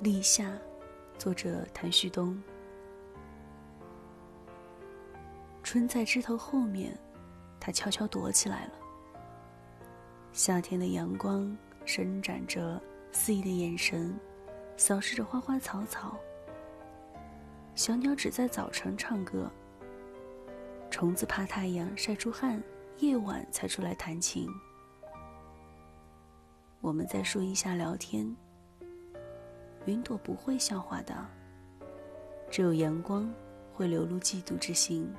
立夏，作者谭旭东。春在枝头后面，它悄悄躲起来了。夏天的阳光伸展着肆意的眼神，扫视着花花草草。小鸟只在早晨唱歌，虫子怕太阳晒出汗，夜晚才出来弹琴。我们在树荫下聊天。云朵不会笑话的，只有阳光会流露嫉妒之心。